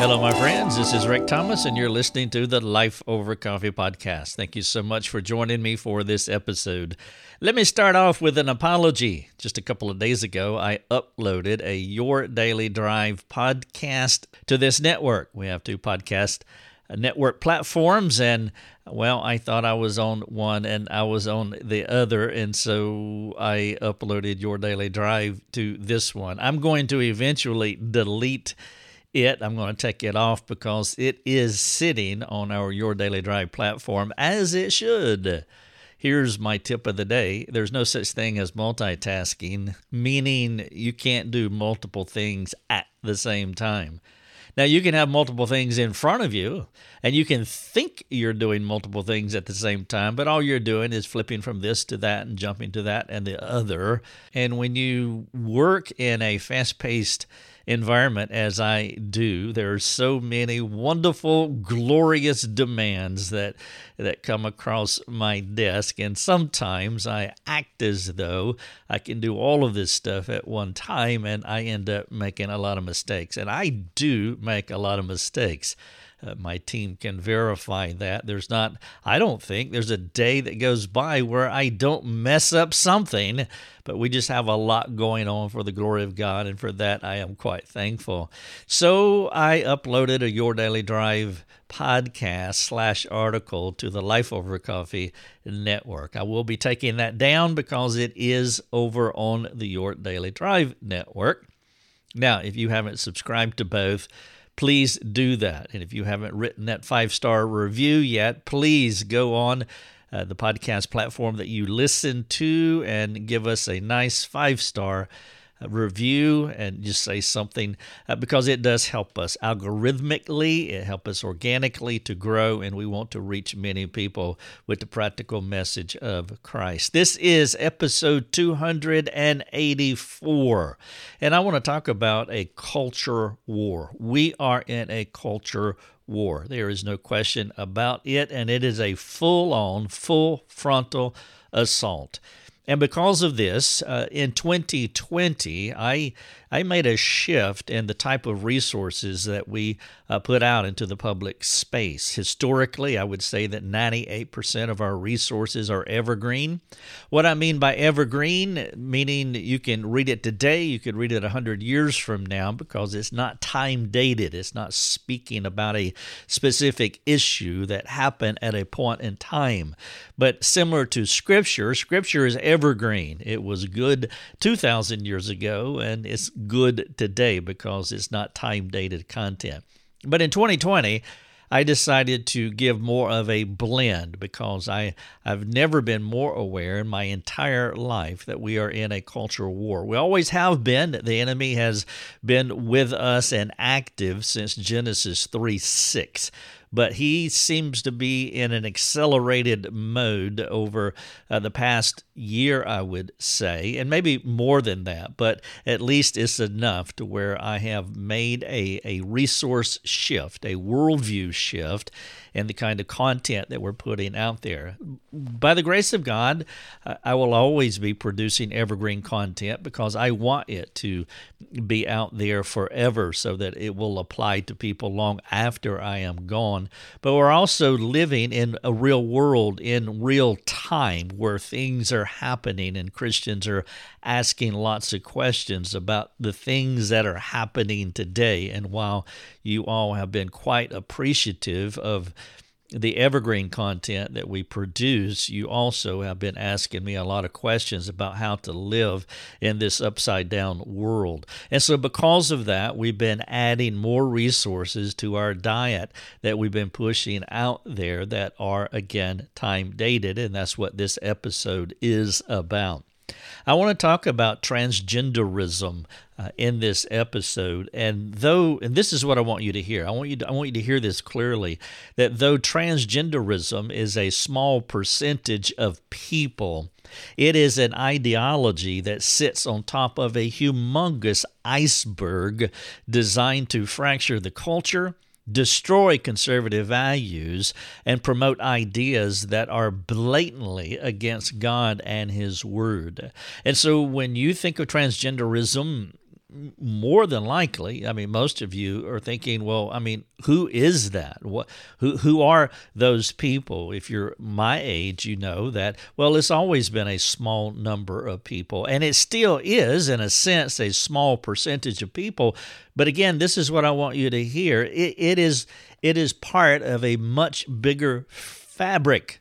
Hello, my friends. This is Rick Thomas, and you're listening to the Life Over Coffee podcast. Thank you so much for joining me for this episode. Let me start off with an apology. Just a couple of days ago, I uploaded a Your Daily Drive podcast to this network. We have two podcast network platforms, and well, I thought I was on one and I was on the other, and so I uploaded Your Daily Drive to this one. I'm going to eventually delete it. I'm going to take it off because it is sitting on our Your Daily Drive platform as it should. Here's my tip of the day there's no such thing as multitasking, meaning you can't do multiple things at the same time. Now, you can have multiple things in front of you, and you can think you're doing multiple things at the same time, but all you're doing is flipping from this to that and jumping to that and the other. And when you work in a fast paced environment as I do, there are so many wonderful, glorious demands that that come across my desk, and sometimes I act as though I can do all of this stuff at one time, and I end up making a lot of mistakes, and I do make a lot of mistakes. Uh, my team can verify that. There's not, I don't think, there's a day that goes by where I don't mess up something, but we just have a lot going on for the glory of God, and for that I am quite thankful. So I uploaded a Your Daily Drive podcast slash article to the Life Over Coffee network. I will be taking that down because it is over on the Your Daily Drive network. Now, if you haven't subscribed to both, please do that. And if you haven't written that five star review yet, please go on uh, the podcast platform that you listen to and give us a nice five star review and just say something uh, because it does help us algorithmically, it helps us organically to grow, and we want to reach many people with the practical message of Christ. This is episode 284, and I want to talk about a culture war. We are in a culture war. There is no question about it, and it is a full on, full frontal assault. And because of this, uh, in 2020, I I made a shift in the type of resources that we uh, put out into the public space. Historically, I would say that 98% of our resources are evergreen. What I mean by evergreen, meaning you can read it today, you could read it 100 years from now because it's not time dated. It's not speaking about a specific issue that happened at a point in time. But similar to Scripture, Scripture is evergreen. It was good 2,000 years ago and it's good today because it's not time dated content. But in 2020, I decided to give more of a blend because I, I've never been more aware in my entire life that we are in a cultural war. We always have been. The enemy has been with us and active since Genesis 3 6 but he seems to be in an accelerated mode over uh, the past year, I would say, and maybe more than that, but at least it's enough to where I have made a, a resource shift, a worldview shift in the kind of content that we're putting out there. By the grace of God, I will always be producing evergreen content because I want it to be out there forever so that it will apply to people long after I am gone. But we're also living in a real world in real time where things are happening and Christians are asking lots of questions about the things that are happening today. And while you all have been quite appreciative of the evergreen content that we produce, you also have been asking me a lot of questions about how to live in this upside down world. And so, because of that, we've been adding more resources to our diet that we've been pushing out there that are, again, time dated. And that's what this episode is about. I want to talk about transgenderism uh, in this episode, and though, and this is what I want you to hear. I want you to, I want you to hear this clearly that though transgenderism is a small percentage of people, it is an ideology that sits on top of a humongous iceberg designed to fracture the culture destroy conservative values and promote ideas that are blatantly against God and His Word. And so when you think of transgenderism, more than likely, I mean, most of you are thinking, well, I mean, who is that? What, who, who are those people? If you're my age, you know that, well, it's always been a small number of people, and it still is, in a sense, a small percentage of people. But again, this is what I want you to hear. it, it is, it is part of a much bigger fabric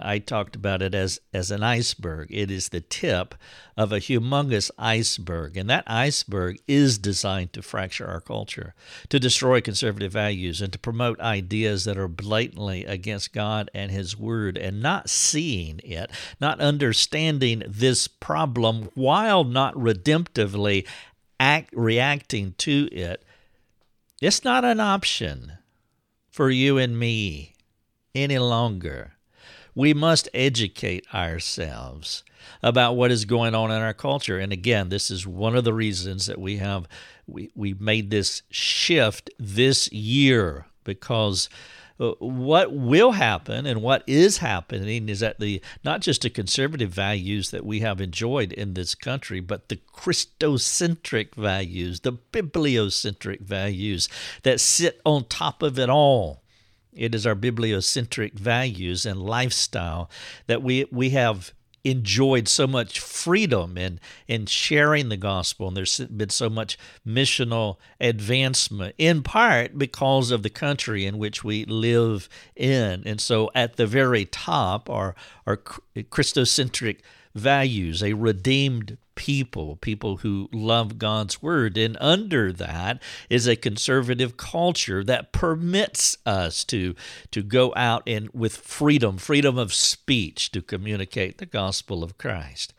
I talked about it as, as an iceberg. It is the tip of a humongous iceberg, and that iceberg is designed to fracture our culture, to destroy conservative values, and to promote ideas that are blatantly against God and His Word, and not seeing it, not understanding this problem while not redemptively act, reacting to it. It's not an option for you and me any longer we must educate ourselves about what is going on in our culture. And again, this is one of the reasons that we have we, we made this shift this year because uh, what will happen and what is happening is that the not just the conservative values that we have enjoyed in this country, but the Christocentric values, the bibliocentric values that sit on top of it all it is our bibliocentric values and lifestyle that we, we have enjoyed so much freedom in, in sharing the gospel, and there's been so much missional advancement, in part because of the country in which we live in. And so at the very top are, are Christocentric values, a redeemed people, people who love God's word. And under that is a conservative culture that permits us to, to go out and with freedom, freedom of speech to communicate the gospel of Christ.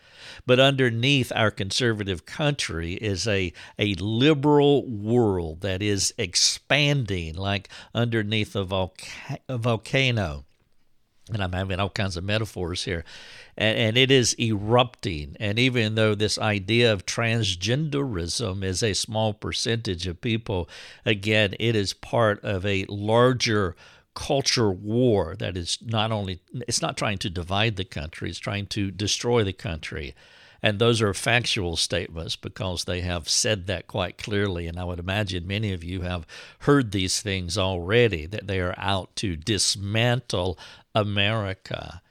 But underneath our conservative country is a, a liberal world that is expanding like underneath a, volca- a volcano and I'm having all kinds of metaphors here, and, and, it is erupting. And even though this idea of transgenderism is a small percentage of people, again, it is part of a larger culture war that is not only it's not trying to divide the country it's trying to destroy the country and those are factual statements because they have said that quite clearly. And I would imagine many of you have heard these things already that they are out to dismantle America.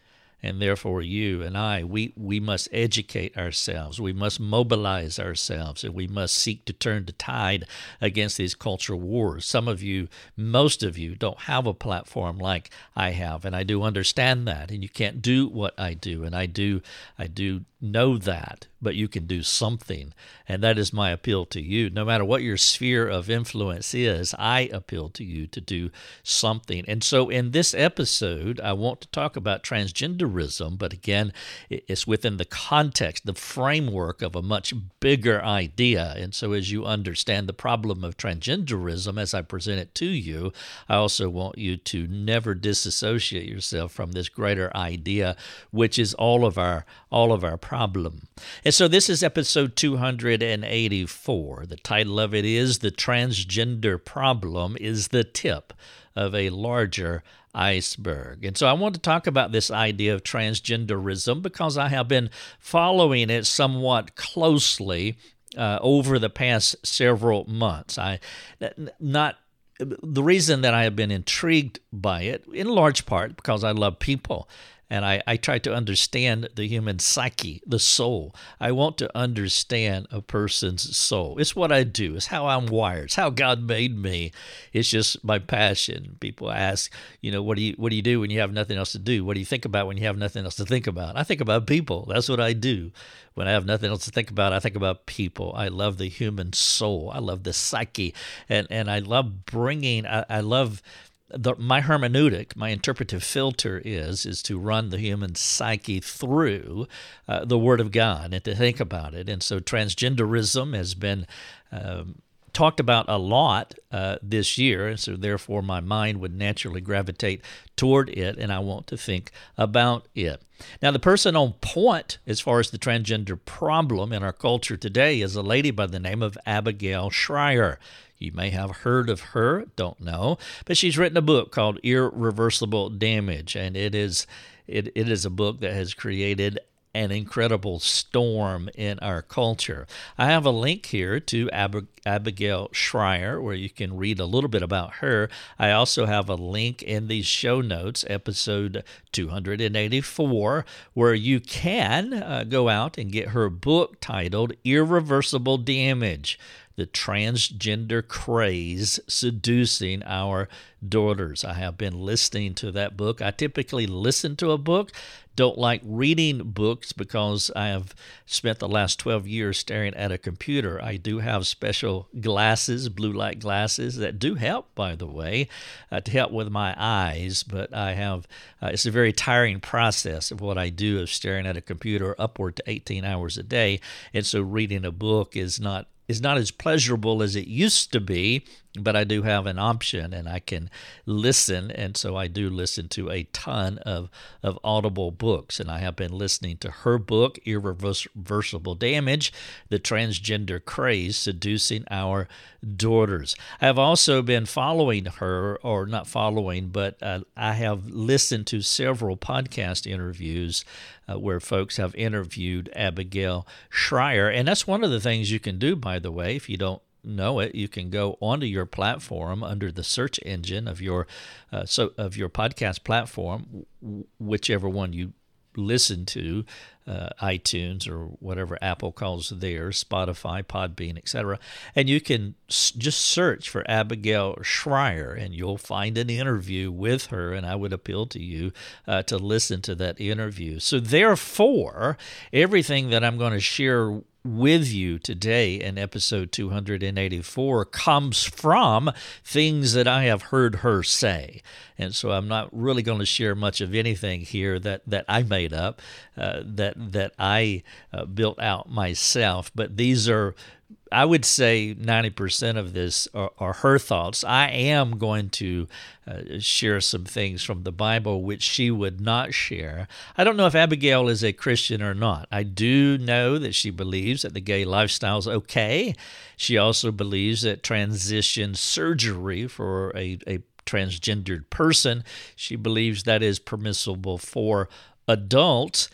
And therefore you and I, we, we must educate ourselves, we must mobilize ourselves, and we must seek to turn the tide against these cultural wars. Some of you, most of you, don't have a platform like I have, and I do understand that, and you can't do what I do, and I do, I do know that, but you can do something. And that is my appeal to you. No matter what your sphere of influence is, I appeal to you to do something. And so in this episode, I want to talk about transgenderism, but again, it's within the context, the framework of a much bigger idea. And so as you understand the problem of transgenderism as I present it to you, I also want you to never disassociate yourself from this greater idea, which is all of our all of our problem. And so this is episode 284. The title of it is The Transgender Problem is the Tip of a Larger Iceberg. And so I want to talk about this idea of transgenderism because I have been following it somewhat closely uh, over the past several months. I not the reason that I have been intrigued by it, in large part because I love people and I, I try to understand the human psyche, the soul. I want to understand a person's soul. It's what I do. It's how I'm wired. It's how God made me. It's just my passion. People ask, you know, what do you what do you do when you have nothing else to do? What do you think about when you have nothing else to think about? I think about people. That's what I do. When I have nothing else to think about, I think about people. I love the human soul. I love the psyche, and and I love bringing. I, I love the, my hermeneutic, my interpretive filter is is to run the human psyche through uh, the Word of God and to think about it. And so transgenderism has been um, talked about a lot uh, this year, and so therefore my mind would naturally gravitate toward it, and I want to think about it. Now, the person on point as far as the transgender problem in our culture today is a lady by the name of Abigail Shrier. You may have heard of her, don't know, but she's written a book called Irreversible Damage, and it is it, it is a book that has created an incredible storm in our culture. I have a link here to Ab- Abigail Shrier where you can read a little bit about her. I also have a link in these show notes, episode 284, where you can uh, go out and get her book titled Irreversible Damage the transgender craze seducing our daughters. I have been listening to that book. I typically listen to a book, don't like reading books because I have spent the last 12 years staring at a computer. I do have special glasses, blue light glasses, that do help, by the way, uh, to help with my eyes, but I have, uh, it's a very tiring process of what I do of staring at a computer upward to 18 hours a day. And so reading a book is not is not as pleasurable as it used to be, but I do have an option and I can listen. And so I do listen to a ton of, of audible books. And I have been listening to her book, Irreversible Damage The Transgender Craze Seducing Our Daughters. I have also been following her, or not following, but uh, I have listened to several podcast interviews uh, where folks have interviewed Abigail Shrier. And that's one of the things you can do, by the way, if you don't know it, you can go onto your platform under the search engine of your uh, so of your podcast platform, whichever one you listen to, uh, iTunes or whatever Apple calls theirs, Spotify, Podbean, etc. And you can s- just search for Abigail Shrier and you'll find an interview with her. And I would appeal to you uh, to listen to that interview. So, therefore, everything that I'm going to share with you today in episode 284 comes from things that I have heard her say. And so I'm not really going to share much of anything here that, that I made up, uh, that, that I uh, built out myself, but these are I would say 90% of this are, are, her thoughts. I am going to uh, share some things from the Bible which she would not share. I don't know if Abigail is a Christian or not. I do know that she believes that the gay lifestyle is okay. She also believes that transition surgery for a, a transgendered person, she believes that is permissible for adults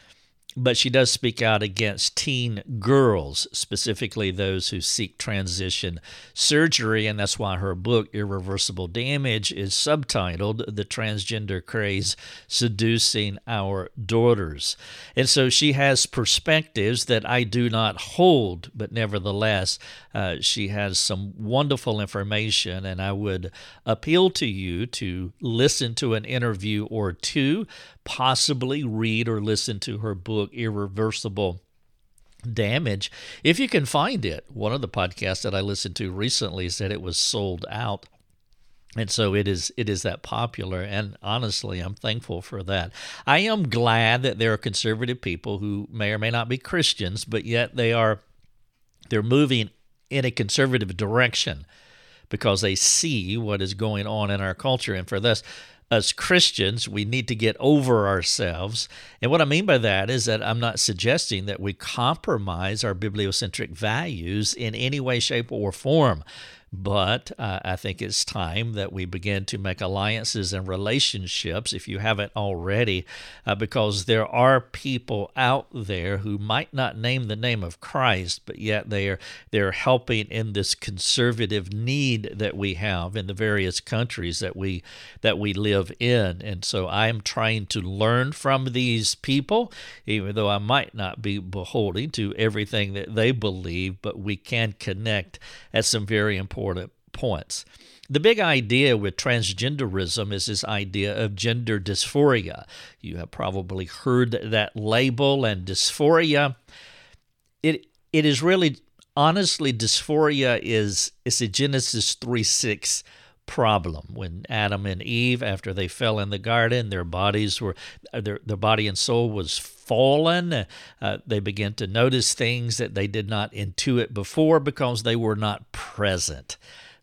but she does speak out against teen girls, specifically those who seek transition surgery, and that's why her book, Irreversible Damage, is subtitled The Transgender Craze Seducing Our Daughters. And so she has perspectives that I do not hold, but nevertheless, uh, she has some wonderful information, and I would appeal to you to listen to an interview or two possibly read or listen to her book, Irreversible Damage, if you can find it. One of the podcasts that I listened to recently said it was sold out. And so it is it is that popular and honestly I'm thankful for that. I am glad that there are conservative people who may or may not be Christians, but yet they are they're moving in a conservative direction because they see what is going on in our culture and for this as Christians, we need to get over ourselves. And what I mean by that is that I'm not suggesting that we compromise our bibliocentric values in any way, shape, or form. But uh, I think it's time that we begin to make alliances and relationships, if you haven't already, uh, because there are people out there who might not name the name of Christ, but yet they are they're helping in this conservative need that we have in the various countries that we that we live in. And so I am trying to learn from these people, even though I might not be beholding to everything that they believe, but we can connect at some very important important points. The big idea with transgenderism is this idea of gender dysphoria. You have probably heard that label and dysphoria. It it is really honestly dysphoria is is a Genesis 3 6 problem when Adam and Eve after they fell in the garden their bodies were their their body and soul was fallen. Uh, they begin to notice things that they did not intuit before because they were not present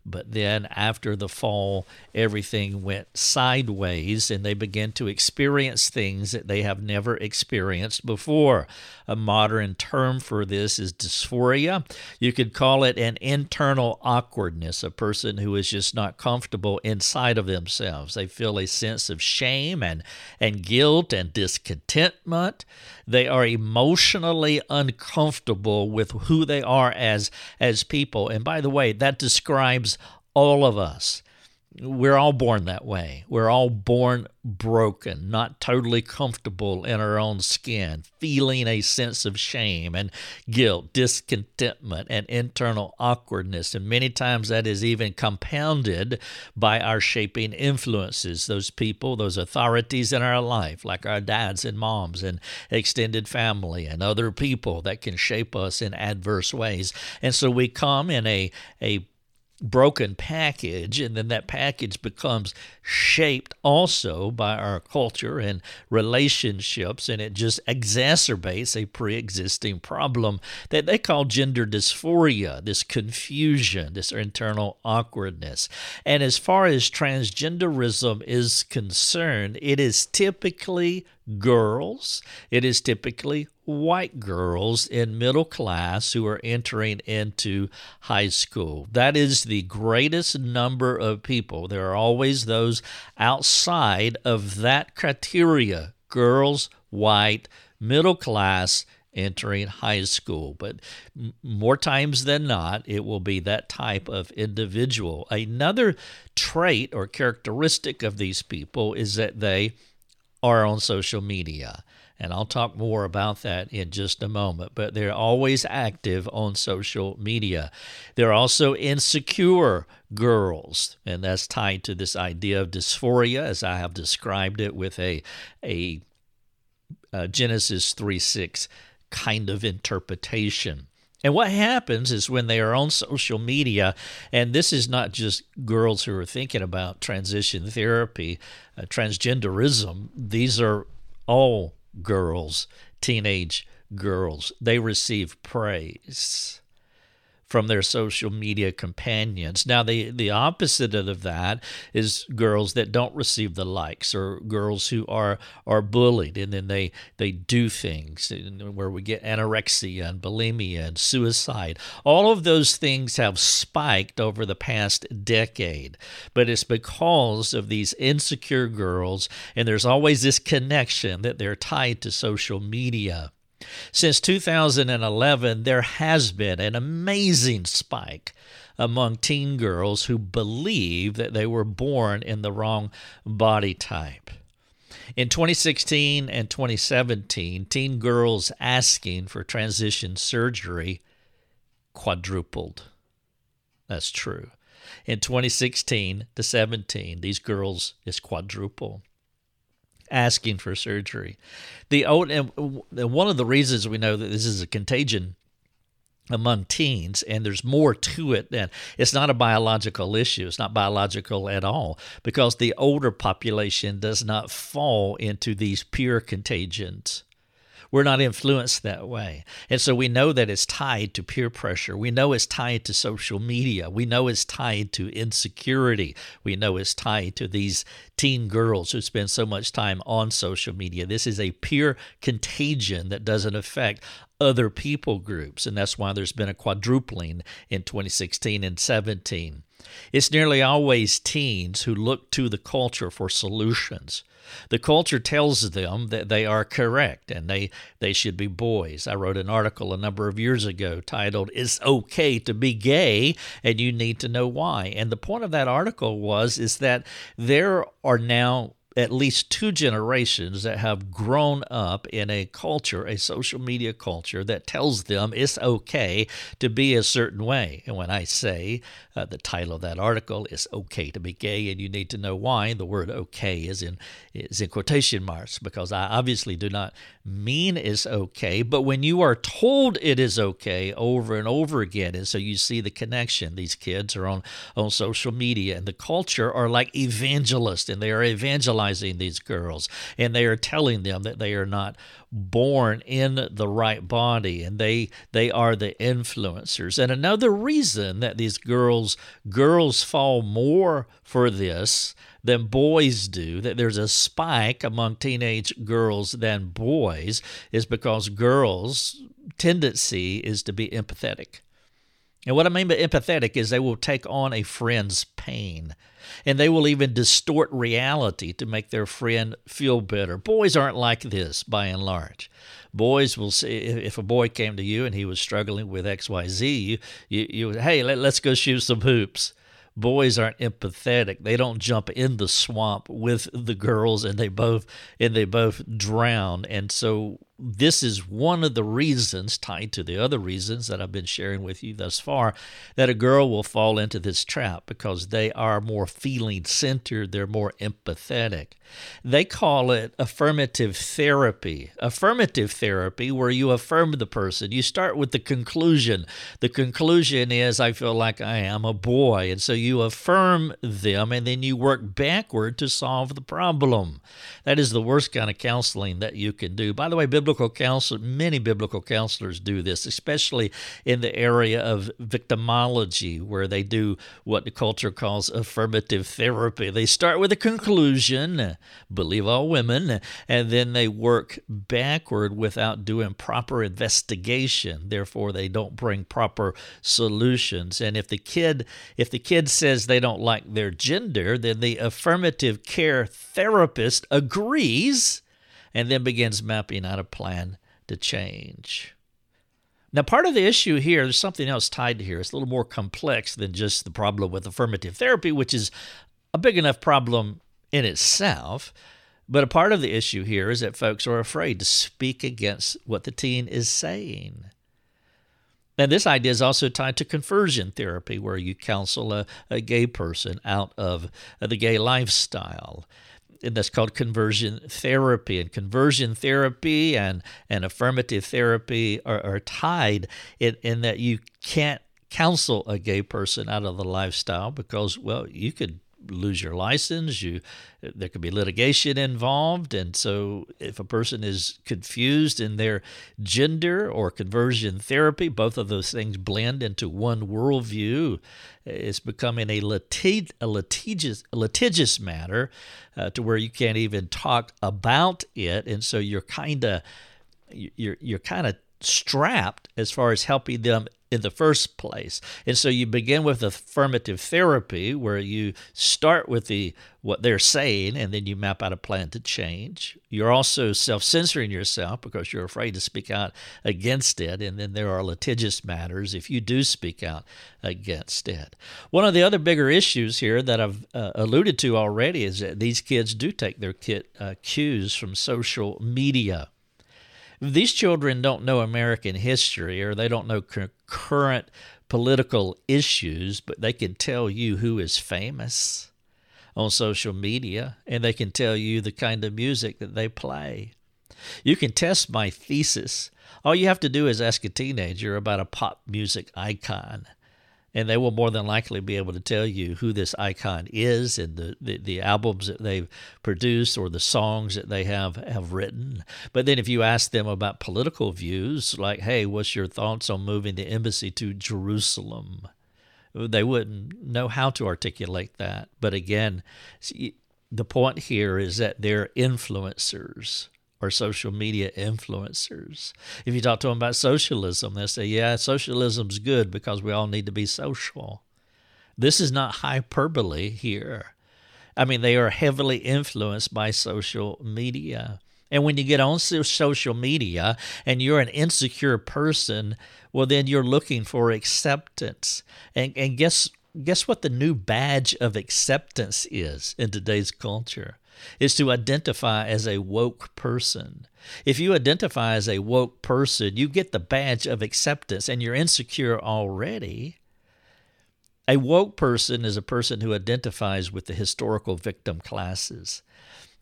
But then after the fall, everything went sideways and they began to experience things that they have never experienced before. A modern term for this is dysphoria. You could call it an internal awkwardness, a person who is just not comfortable inside of themselves. They feel a sense of shame and, and guilt and discontentment. They are emotionally uncomfortable with who they are as, as people. And by the way, that describes all of us we're all born that way. We're all born broken, not totally comfortable in our own skin, feeling a sense of shame and guilt, discontentment, and internal awkwardness. And many times that is even compounded by our shaping influences, those people, those authorities in our life, like our dads and moms and extended family and other people that can shape us in adverse ways. And so we come in a, a broken package, and then that package becomes shaped also by our culture and relationships, and it just exacerbates a pre existing problem that they call gender dysphoria, this confusion, this internal awkwardness. And as far as transgenderism is concerned, it is typically girls. It is typically white girls in middle class who are entering into high school. That is the greatest number of people. There are always those outside of that criteria girls, white, middle class. Entering high school, but more times than not, it will be that type of individual. Another trait or characteristic of these people is that they are on social media. And I'll talk more about that in just a moment. But they're always active on social media. They're also insecure girls, and that's tied to this idea of dysphoria, as I have described it with a, a, a Genesis 3 6 kind of interpretation. And what happens is when they are on social media, and this is not just girls who are thinking about transition therapy, uh, transgenderism, these are all girls, teenage girls. They receive praise from their social media companions. Now, the, the opposite of that is girls that don't receive the likes or girls who are, are bullied and then they, they do things where we get anorexia and bulimia and suicide. All of those things have spiked over the past decade, but it's because of these insecure girls, and there's always this connection that they're tied to social media. Since 2011, there has been an amazing spike among teen girls who believe that they were born in the wrong body type. In 2016 and 2017, teen girls asking for transition surgery quadrupled. That's true. In 2016 to 17, these girls is quadruple asking for surgery. The old, and one of the reasons we know that this is a contagion among teens and there's more to it than it's not a biological issue it's not biological at all because the older population does not fall into these pure contagions we're not influenced that way. And so we know that it's tied to peer pressure. We know it's tied to social media. We know it's tied to insecurity. We know it's tied to these teen girls who spend so much time on social media. This is a peer contagion that doesn't affect other people groups. And that's why there's been a quadrupling in 2016 and 17. It's nearly always teens who look to the culture for solutions. The culture tells them that they are correct and they, they should be boys. I wrote an article a number of years ago titled, It's Okay to Be Gay and You Need to Know Why. And the point of that article was is that there are now at least two generations that have grown up in a culture, a social media culture that tells them it's okay to be a certain way. And when I say uh, the title of that article is "Okay to be gay," and you need to know why, the word "okay" is in is in quotation marks because I obviously do not mean it's okay. But when you are told it is okay over and over again, and so you see the connection, these kids are on on social media and the culture are like evangelists, and they are evangelizing these girls and they are telling them that they are not born in the right body and they they are the influencers and another reason that these girls girls fall more for this than boys do, that there's a spike among teenage girls than boys, is because girls' tendency is to be empathetic. And what I mean by empathetic is they will take on a friend's pain and they will even distort reality to make their friend feel better. Boys aren't like this by and large. Boys will say, if a boy came to you and he was struggling with XYZ, you, you, you hey, let, let's go shoot some hoops boys aren't empathetic. They don't jump in the swamp with the girls and they both and they both drown. And so this is one of the reasons, tied to the other reasons that I've been sharing with you thus far, that a girl will fall into this trap because they are more feeling centered, they're more empathetic. They call it affirmative therapy. Affirmative therapy, where you affirm the person. You start with the conclusion. The conclusion is, I feel like I am a boy. And so you affirm them and then you work backward to solve the problem. That is the worst kind of counseling that you can do. By the way, biblical counselors, many biblical counselors do this, especially in the area of victimology, where they do what the culture calls affirmative therapy. They start with a conclusion, believe all women, and then they work backward without doing proper investigation. Therefore, they don't bring proper solutions. And if the kid, if the kid says they don't like their gender, then the affirmative care therapist agrees and then begins mapping out a plan to change. Now, part of the issue here, there's something else tied to here. It's a little more complex than just the problem with affirmative therapy, which is a big enough problem in itself. But a part of the issue here is that folks are afraid to speak against what the teen is saying. And this idea is also tied to conversion therapy, where you counsel a, a gay person out of the gay lifestyle and that's called conversion therapy. And conversion therapy and, and affirmative therapy are, are tied in, in that you can't counsel a gay person out of the lifestyle because, well, you could lose your license you there could be litigation involved. And so if a person is confused in their gender or conversion therapy both of those things blend into one worldview. It's becoming a, litig- a litigious, a litigious matter uh, to where you can't even talk about it. And so you're kind of you're you're kind of strapped as far as helping them in the first place. And so you begin with affirmative therapy where you start with the what they're saying and then you map out a plan to change. You're also self-censoring yourself because you're afraid to speak out against it and then there are litigious matters if you do speak out against it. One of the other bigger issues here that I've uh, alluded to already is that these kids do take their uh, cues from social media these children don't know American history or they don't know current political issues, but they can tell you who is famous on social media and they can tell you the kind of music that they play. You can test my thesis. All you have to do is ask a teenager about a pop music icon and they will more than likely be able to tell you who this icon is and the, the, the, albums that they've produced or the songs that they have, have written. But then if you ask them about political views, like, hey, what's your thoughts on moving the embassy to Jerusalem? They wouldn't know how to articulate that. But again, the point here is that they're influencers or social media influencers. If you talk to them about socialism, they say, yeah, socialism's good because we all need to be social. This is not hyperbole here. I mean, they are heavily influenced by social media. And when you get on social media and you're an insecure person, well, then you're looking for acceptance. And, and guess, guess what the new badge of acceptance is in today's culture? is to identify as a woke person. If you identify as a woke person, you get the badge of acceptance and you're insecure already. A woke person is a person who identifies with the historical victim classes.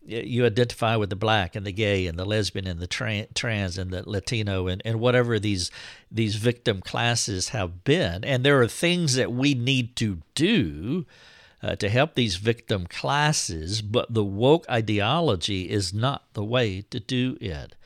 You identify with the black and the gay and the lesbian and the trans and the Latino and, and whatever these these victim classes have been. And there are things that we need to do uh, to help these victim classes, but the woke ideology is not the way to do it.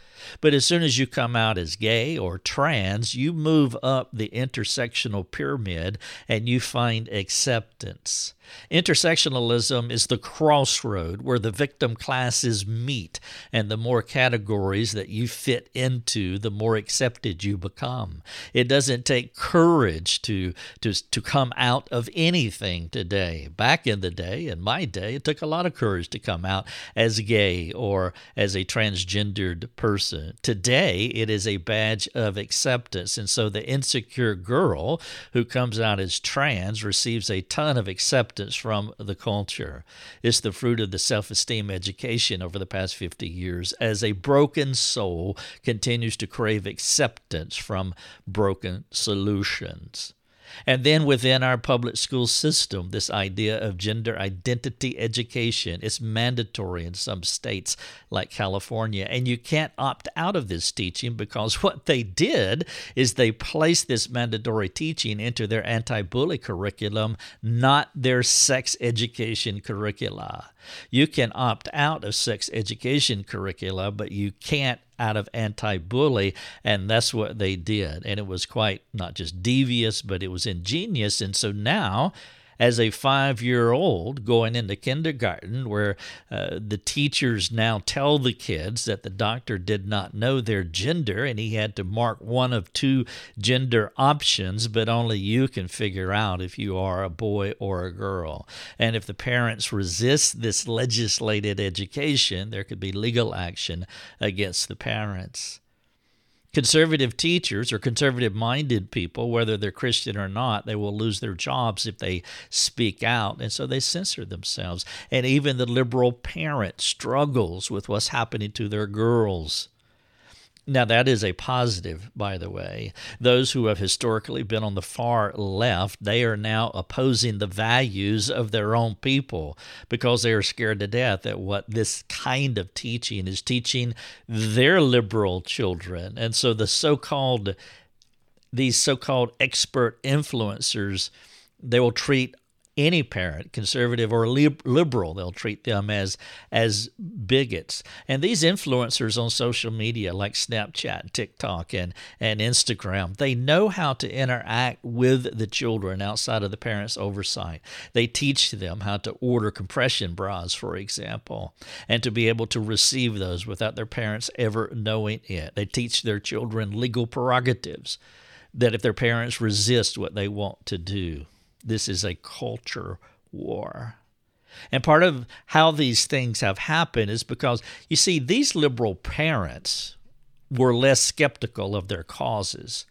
But as soon as you come out as gay or trans, you move up the intersectional pyramid and you find acceptance. Intersectionalism is the crossroad where the victim classes meet, and the more categories that you fit into, the more accepted you become. It doesn't take courage to, to, to come out of anything today. Back in the day, in my day, it took a lot of courage to come out as gay or as a transgendered person. Today, it is a badge of acceptance, and so the insecure girl who comes out as trans receives a ton of acceptance acceptance from the culture. It's the fruit of the self esteem education over the past 50 years as a broken soul continues to crave acceptance from broken solutions. And then within our public school system, this idea of gender identity education is mandatory in some states like California. And you can't opt out of this teaching because what they did is they placed this mandatory teaching into their anti bully curriculum, not their sex education curricula. You can opt out of sex education curricula, but you can't out of anti bully. And that's what they did. And it was quite not just devious, but it was ingenious. And so now, as a five year old going into kindergarten, where uh, the teachers now tell the kids that the doctor did not know their gender and he had to mark one of two gender options, but only you can figure out if you are a boy or a girl. And if the parents resist this legislated education, there could be legal action against the parents conservative teachers or conservative minded people, whether they're Christian or not, they will lose their jobs if they speak out. And so they censor themselves. And even the liberal parent struggles with what's happening to their girls. Now, that is a positive, by the way. Those who have historically been on the far left, they are now opposing the values of their own people because they are scared to death at what this kind of teaching is teaching their liberal children. And so the so called, these so called expert influencers, they will treat any parent, conservative or liberal, they'll treat them as as bigots. And these influencers on social media like Snapchat, TikTok, and and Instagram, they know how to interact with the children outside of the parents' oversight. They teach them how to order compression bras, for example, and to be able to receive those without their parents ever knowing it. They teach their children legal prerogatives that if their parents resist what they want to do, this is a culture war. And part of how these things have happened is because, you see, these liberal parents were less skeptical of their causes.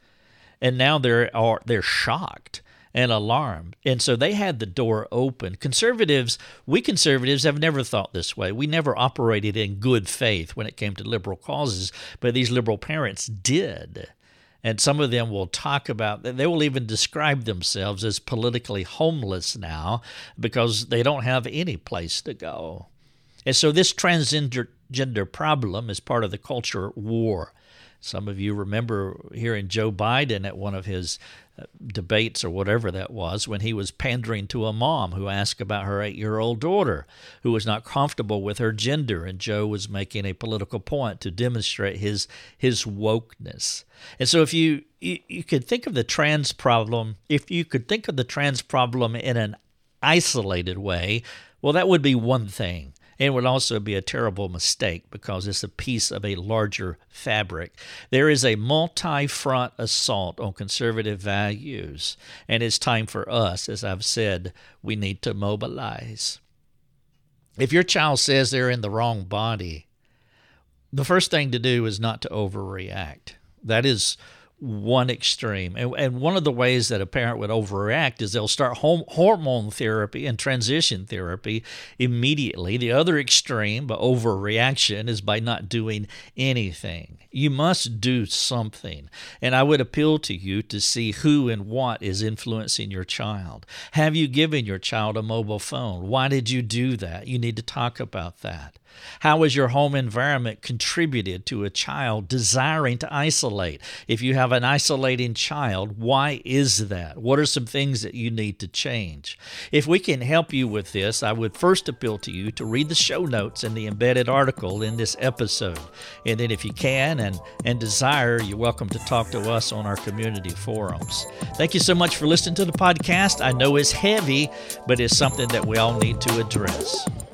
And now they're, are, they're shocked and alarmed. And so they had the door open. Conservatives, we conservatives have never thought this way. We never operated in good faith when it came to liberal causes, but these liberal parents did. And some of them will talk about, they will even describe themselves as politically homeless now because they don't have any place to go. And so this transgender problem is part of the culture war. Some of you remember hearing Joe Biden at one of his uh, debates or whatever that was when he was pandering to a mom who asked about her eight year old daughter who was not comfortable with her gender. And Joe was making a political point to demonstrate his, his wokeness. And so if you, you, you could think of the trans problem, if you could think of the trans problem in an isolated way, well, that would be one thing. And would also be a terrible mistake because it's a piece of a larger fabric. There is a multi front assault on conservative values, and it's time for us, as I've said, we need to mobilize. If your child says they're in the wrong body, the first thing to do is not to overreact. That is one extreme. And, and one of the ways that a parent would overreact is they'll start home, hormone therapy and transition therapy immediately. The other extreme, but overreaction, is by not doing anything. You must do something. And I would appeal to you to see who and what is influencing your child. Have you given your child a mobile phone? Why did you do that? You need to talk about that. How has your home environment contributed to a child desiring to isolate? If you have an isolating child, why is that? What are some things that you need to change? If we can help you with this, I would first appeal to you to read the show notes and the embedded article in this episode. And then, if you can and, and desire, you're welcome to talk to us on our community forums. Thank you so much for listening to the podcast. I know it's heavy, but it's something that we all need to address.